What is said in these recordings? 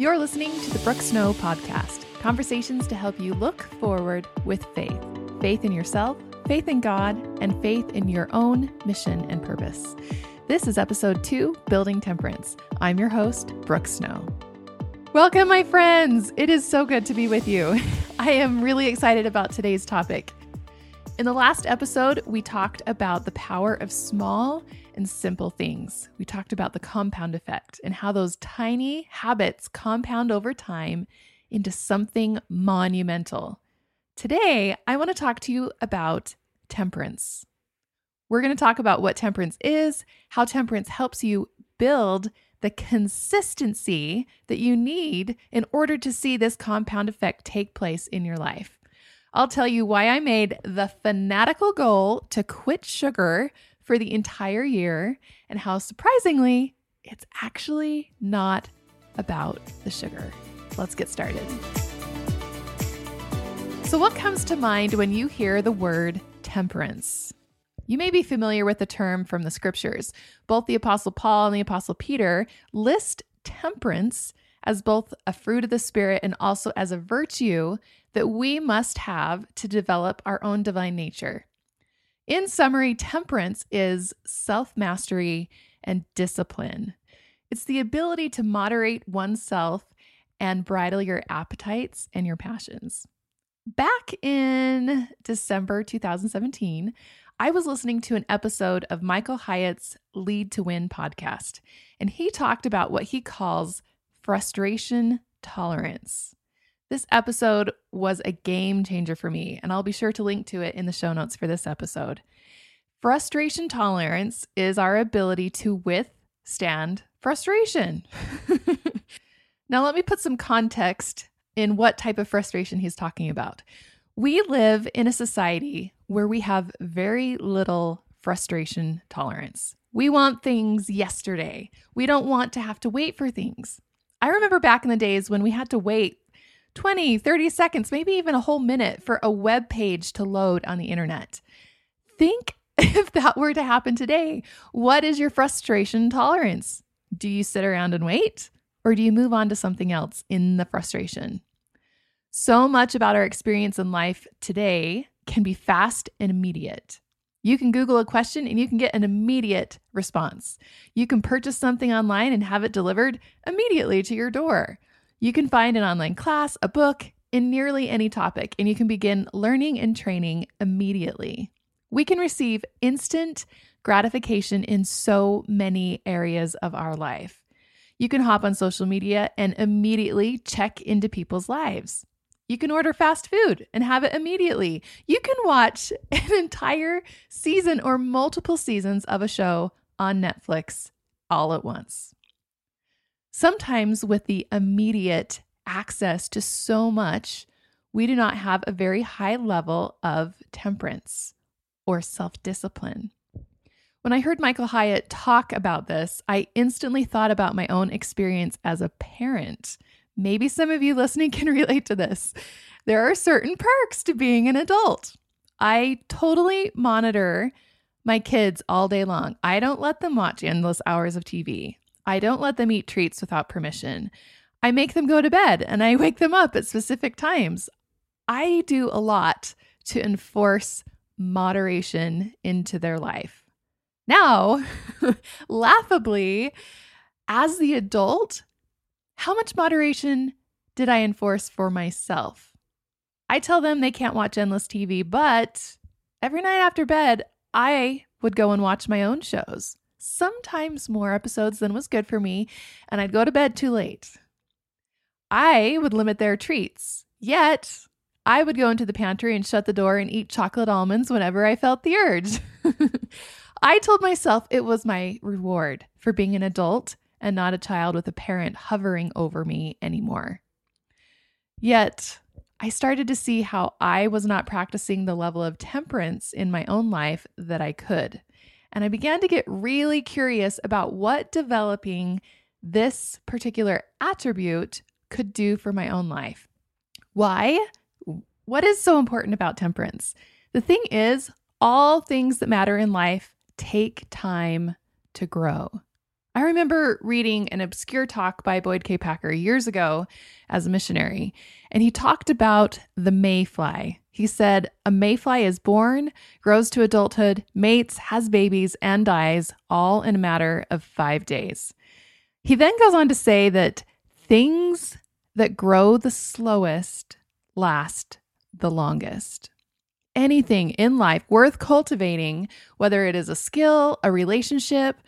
You're listening to the Brooke Snow Podcast conversations to help you look forward with faith faith in yourself, faith in God, and faith in your own mission and purpose. This is episode two Building Temperance. I'm your host, Brooke Snow. Welcome, my friends. It is so good to be with you. I am really excited about today's topic. In the last episode, we talked about the power of small and simple things. We talked about the compound effect and how those tiny habits compound over time into something monumental. Today, I want to talk to you about temperance. We're going to talk about what temperance is, how temperance helps you build the consistency that you need in order to see this compound effect take place in your life. I'll tell you why I made the fanatical goal to quit sugar for the entire year and how surprisingly, it's actually not about the sugar. Let's get started. So, what comes to mind when you hear the word temperance? You may be familiar with the term from the scriptures. Both the Apostle Paul and the Apostle Peter list temperance as both a fruit of the Spirit and also as a virtue that we must have to develop our own divine nature. In summary, temperance is self mastery and discipline. It's the ability to moderate oneself and bridle your appetites and your passions. Back in December 2017, I was listening to an episode of Michael Hyatt's Lead to Win podcast, and he talked about what he calls frustration tolerance. This episode was a game changer for me, and I'll be sure to link to it in the show notes for this episode. Frustration tolerance is our ability to withstand frustration. now, let me put some context in what type of frustration he's talking about. We live in a society where we have very little frustration tolerance. We want things yesterday. We don't want to have to wait for things. I remember back in the days when we had to wait 20, 30 seconds, maybe even a whole minute for a web page to load on the internet. Think if that were to happen today. What is your frustration tolerance? Do you sit around and wait? Or do you move on to something else in the frustration? So much about our experience in life today can be fast and immediate. You can Google a question and you can get an immediate response. You can purchase something online and have it delivered immediately to your door. You can find an online class, a book, in nearly any topic, and you can begin learning and training immediately. We can receive instant gratification in so many areas of our life. You can hop on social media and immediately check into people's lives. You can order fast food and have it immediately. You can watch an entire season or multiple seasons of a show on Netflix all at once. Sometimes, with the immediate access to so much, we do not have a very high level of temperance or self discipline. When I heard Michael Hyatt talk about this, I instantly thought about my own experience as a parent. Maybe some of you listening can relate to this. There are certain perks to being an adult. I totally monitor my kids all day long. I don't let them watch endless hours of TV. I don't let them eat treats without permission. I make them go to bed and I wake them up at specific times. I do a lot to enforce moderation into their life. Now, laughably, as the adult, how much moderation did I enforce for myself? I tell them they can't watch endless TV, but every night after bed, I would go and watch my own shows sometimes more episodes than was good for me, and I'd go to bed too late. I would limit their treats, yet I would go into the pantry and shut the door and eat chocolate almonds whenever I felt the urge. I told myself it was my reward for being an adult and not a child with a parent hovering over me anymore. Yet, I started to see how I was not practicing the level of temperance in my own life that I could. And I began to get really curious about what developing this particular attribute could do for my own life. Why? What is so important about temperance? The thing is, all things that matter in life take time to grow. I remember reading an obscure talk by Boyd K. Packer years ago as a missionary, and he talked about the mayfly. He said, A mayfly is born, grows to adulthood, mates, has babies, and dies all in a matter of five days. He then goes on to say that things that grow the slowest last the longest. Anything in life worth cultivating, whether it is a skill, a relationship,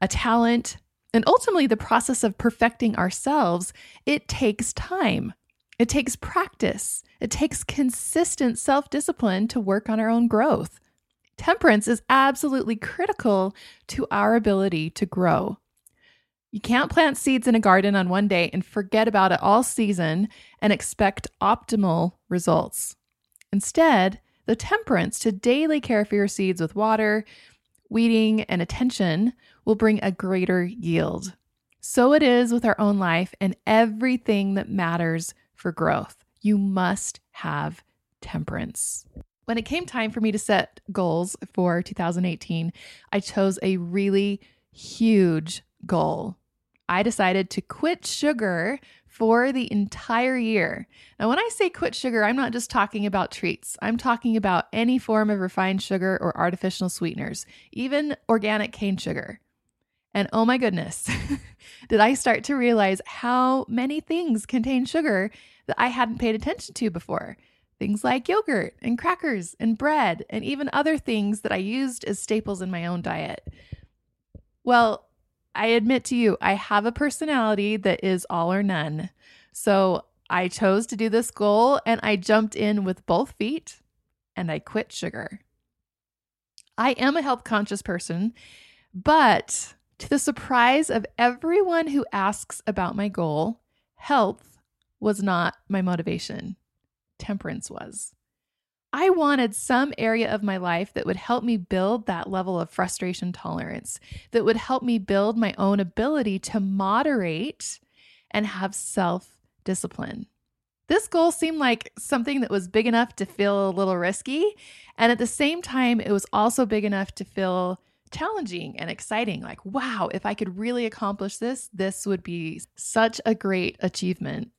a talent, and ultimately the process of perfecting ourselves, it takes time. It takes practice. It takes consistent self discipline to work on our own growth. Temperance is absolutely critical to our ability to grow. You can't plant seeds in a garden on one day and forget about it all season and expect optimal results. Instead, the temperance to daily care for your seeds with water, weeding, and attention will bring a greater yield. So it is with our own life and everything that matters for growth. You must have temperance. When it came time for me to set goals for 2018, I chose a really huge goal. I decided to quit sugar for the entire year. Now, when I say quit sugar, I'm not just talking about treats. I'm talking about any form of refined sugar or artificial sweeteners, even organic cane sugar. And oh my goodness, did I start to realize how many things contain sugar that I hadn't paid attention to before. Things like yogurt and crackers and bread, and even other things that I used as staples in my own diet. Well, I admit to you, I have a personality that is all or none. So I chose to do this goal and I jumped in with both feet and I quit sugar. I am a health conscious person, but to the surprise of everyone who asks about my goal, health was not my motivation. Temperance was. I wanted some area of my life that would help me build that level of frustration tolerance, that would help me build my own ability to moderate and have self discipline. This goal seemed like something that was big enough to feel a little risky. And at the same time, it was also big enough to feel challenging and exciting. Like, wow, if I could really accomplish this, this would be such a great achievement.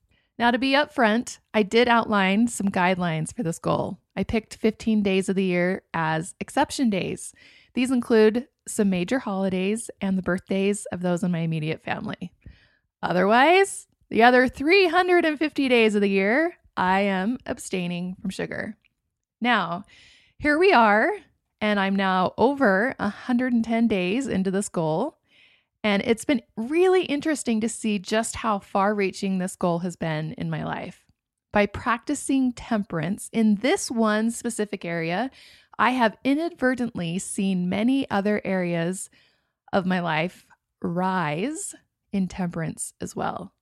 Now, to be upfront, I did outline some guidelines for this goal. I picked 15 days of the year as exception days. These include some major holidays and the birthdays of those in my immediate family. Otherwise, the other 350 days of the year, I am abstaining from sugar. Now, here we are and I'm now over 110 days into this goal. And it's been really interesting to see just how far reaching this goal has been in my life. By practicing temperance in this one specific area, I have inadvertently seen many other areas of my life rise in temperance as well.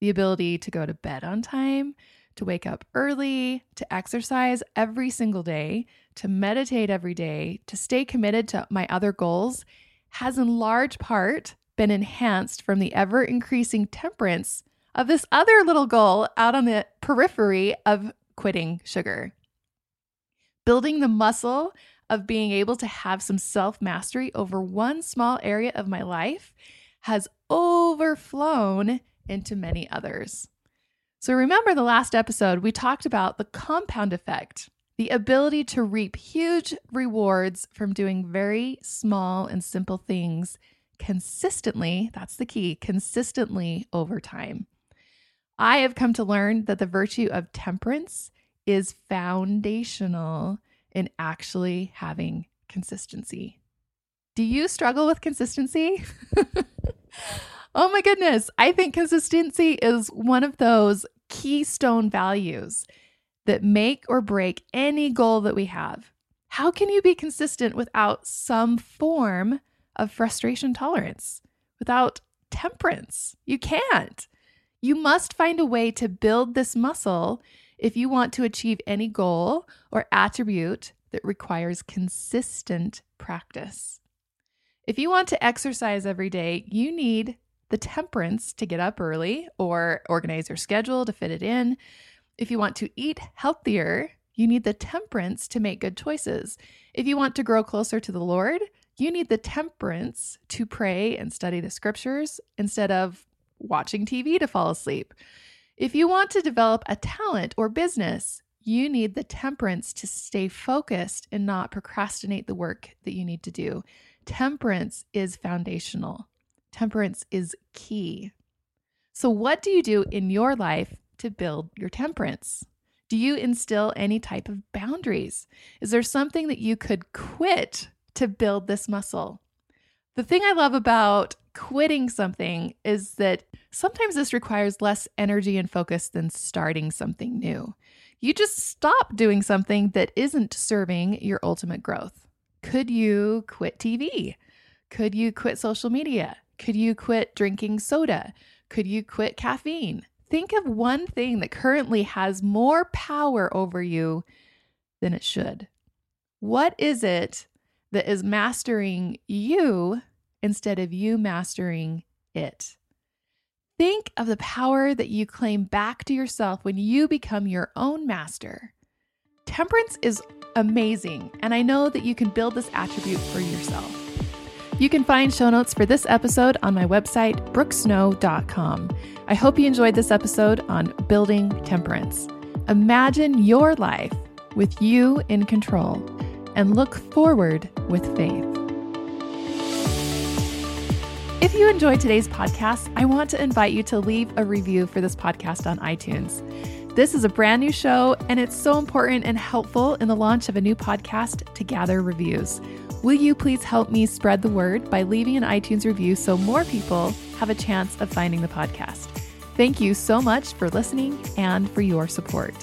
The ability to go to bed on time, to wake up early, to exercise every single day, to meditate every day, to stay committed to my other goals has in large part been enhanced from the ever increasing temperance of this other little goal out on the periphery of quitting sugar. Building the muscle of being able to have some self mastery over one small area of my life has overflown into many others. So, remember the last episode, we talked about the compound effect, the ability to reap huge rewards from doing very small and simple things consistently. That's the key consistently over time. I have come to learn that the virtue of temperance is foundational in actually having consistency. Do you struggle with consistency? Oh my goodness. I think consistency is one of those keystone values that make or break any goal that we have. How can you be consistent without some form of frustration tolerance, without temperance? You can't. You must find a way to build this muscle if you want to achieve any goal or attribute that requires consistent practice. If you want to exercise every day, you need the temperance to get up early or organize your schedule to fit it in. If you want to eat healthier, you need the temperance to make good choices. If you want to grow closer to the Lord, You need the temperance to pray and study the scriptures instead of watching TV to fall asleep. If you want to develop a talent or business, you need the temperance to stay focused and not procrastinate the work that you need to do. Temperance is foundational, temperance is key. So, what do you do in your life to build your temperance? Do you instill any type of boundaries? Is there something that you could quit to build this muscle? The thing I love about quitting something is that sometimes this requires less energy and focus than starting something new. You just stop doing something that isn't serving your ultimate growth. Could you quit TV? Could you quit social media? Could you quit drinking soda? Could you quit caffeine? Think of one thing that currently has more power over you than it should. What is it that is mastering you instead of you mastering it? Think of the power that you claim back to yourself when you become your own master. Temperance is amazing, and I know that you can build this attribute for yourself. You can find show notes for this episode on my website, brookesnow.com. I hope you enjoyed this episode on building temperance. Imagine your life with you in control and look forward with faith. If you enjoyed today's podcast, I want to invite you to leave a review for this podcast on iTunes. This is a brand new show, and it's so important and helpful in the launch of a new podcast to gather reviews. Will you please help me spread the word by leaving an iTunes review so more people have a chance of finding the podcast? Thank you so much for listening and for your support.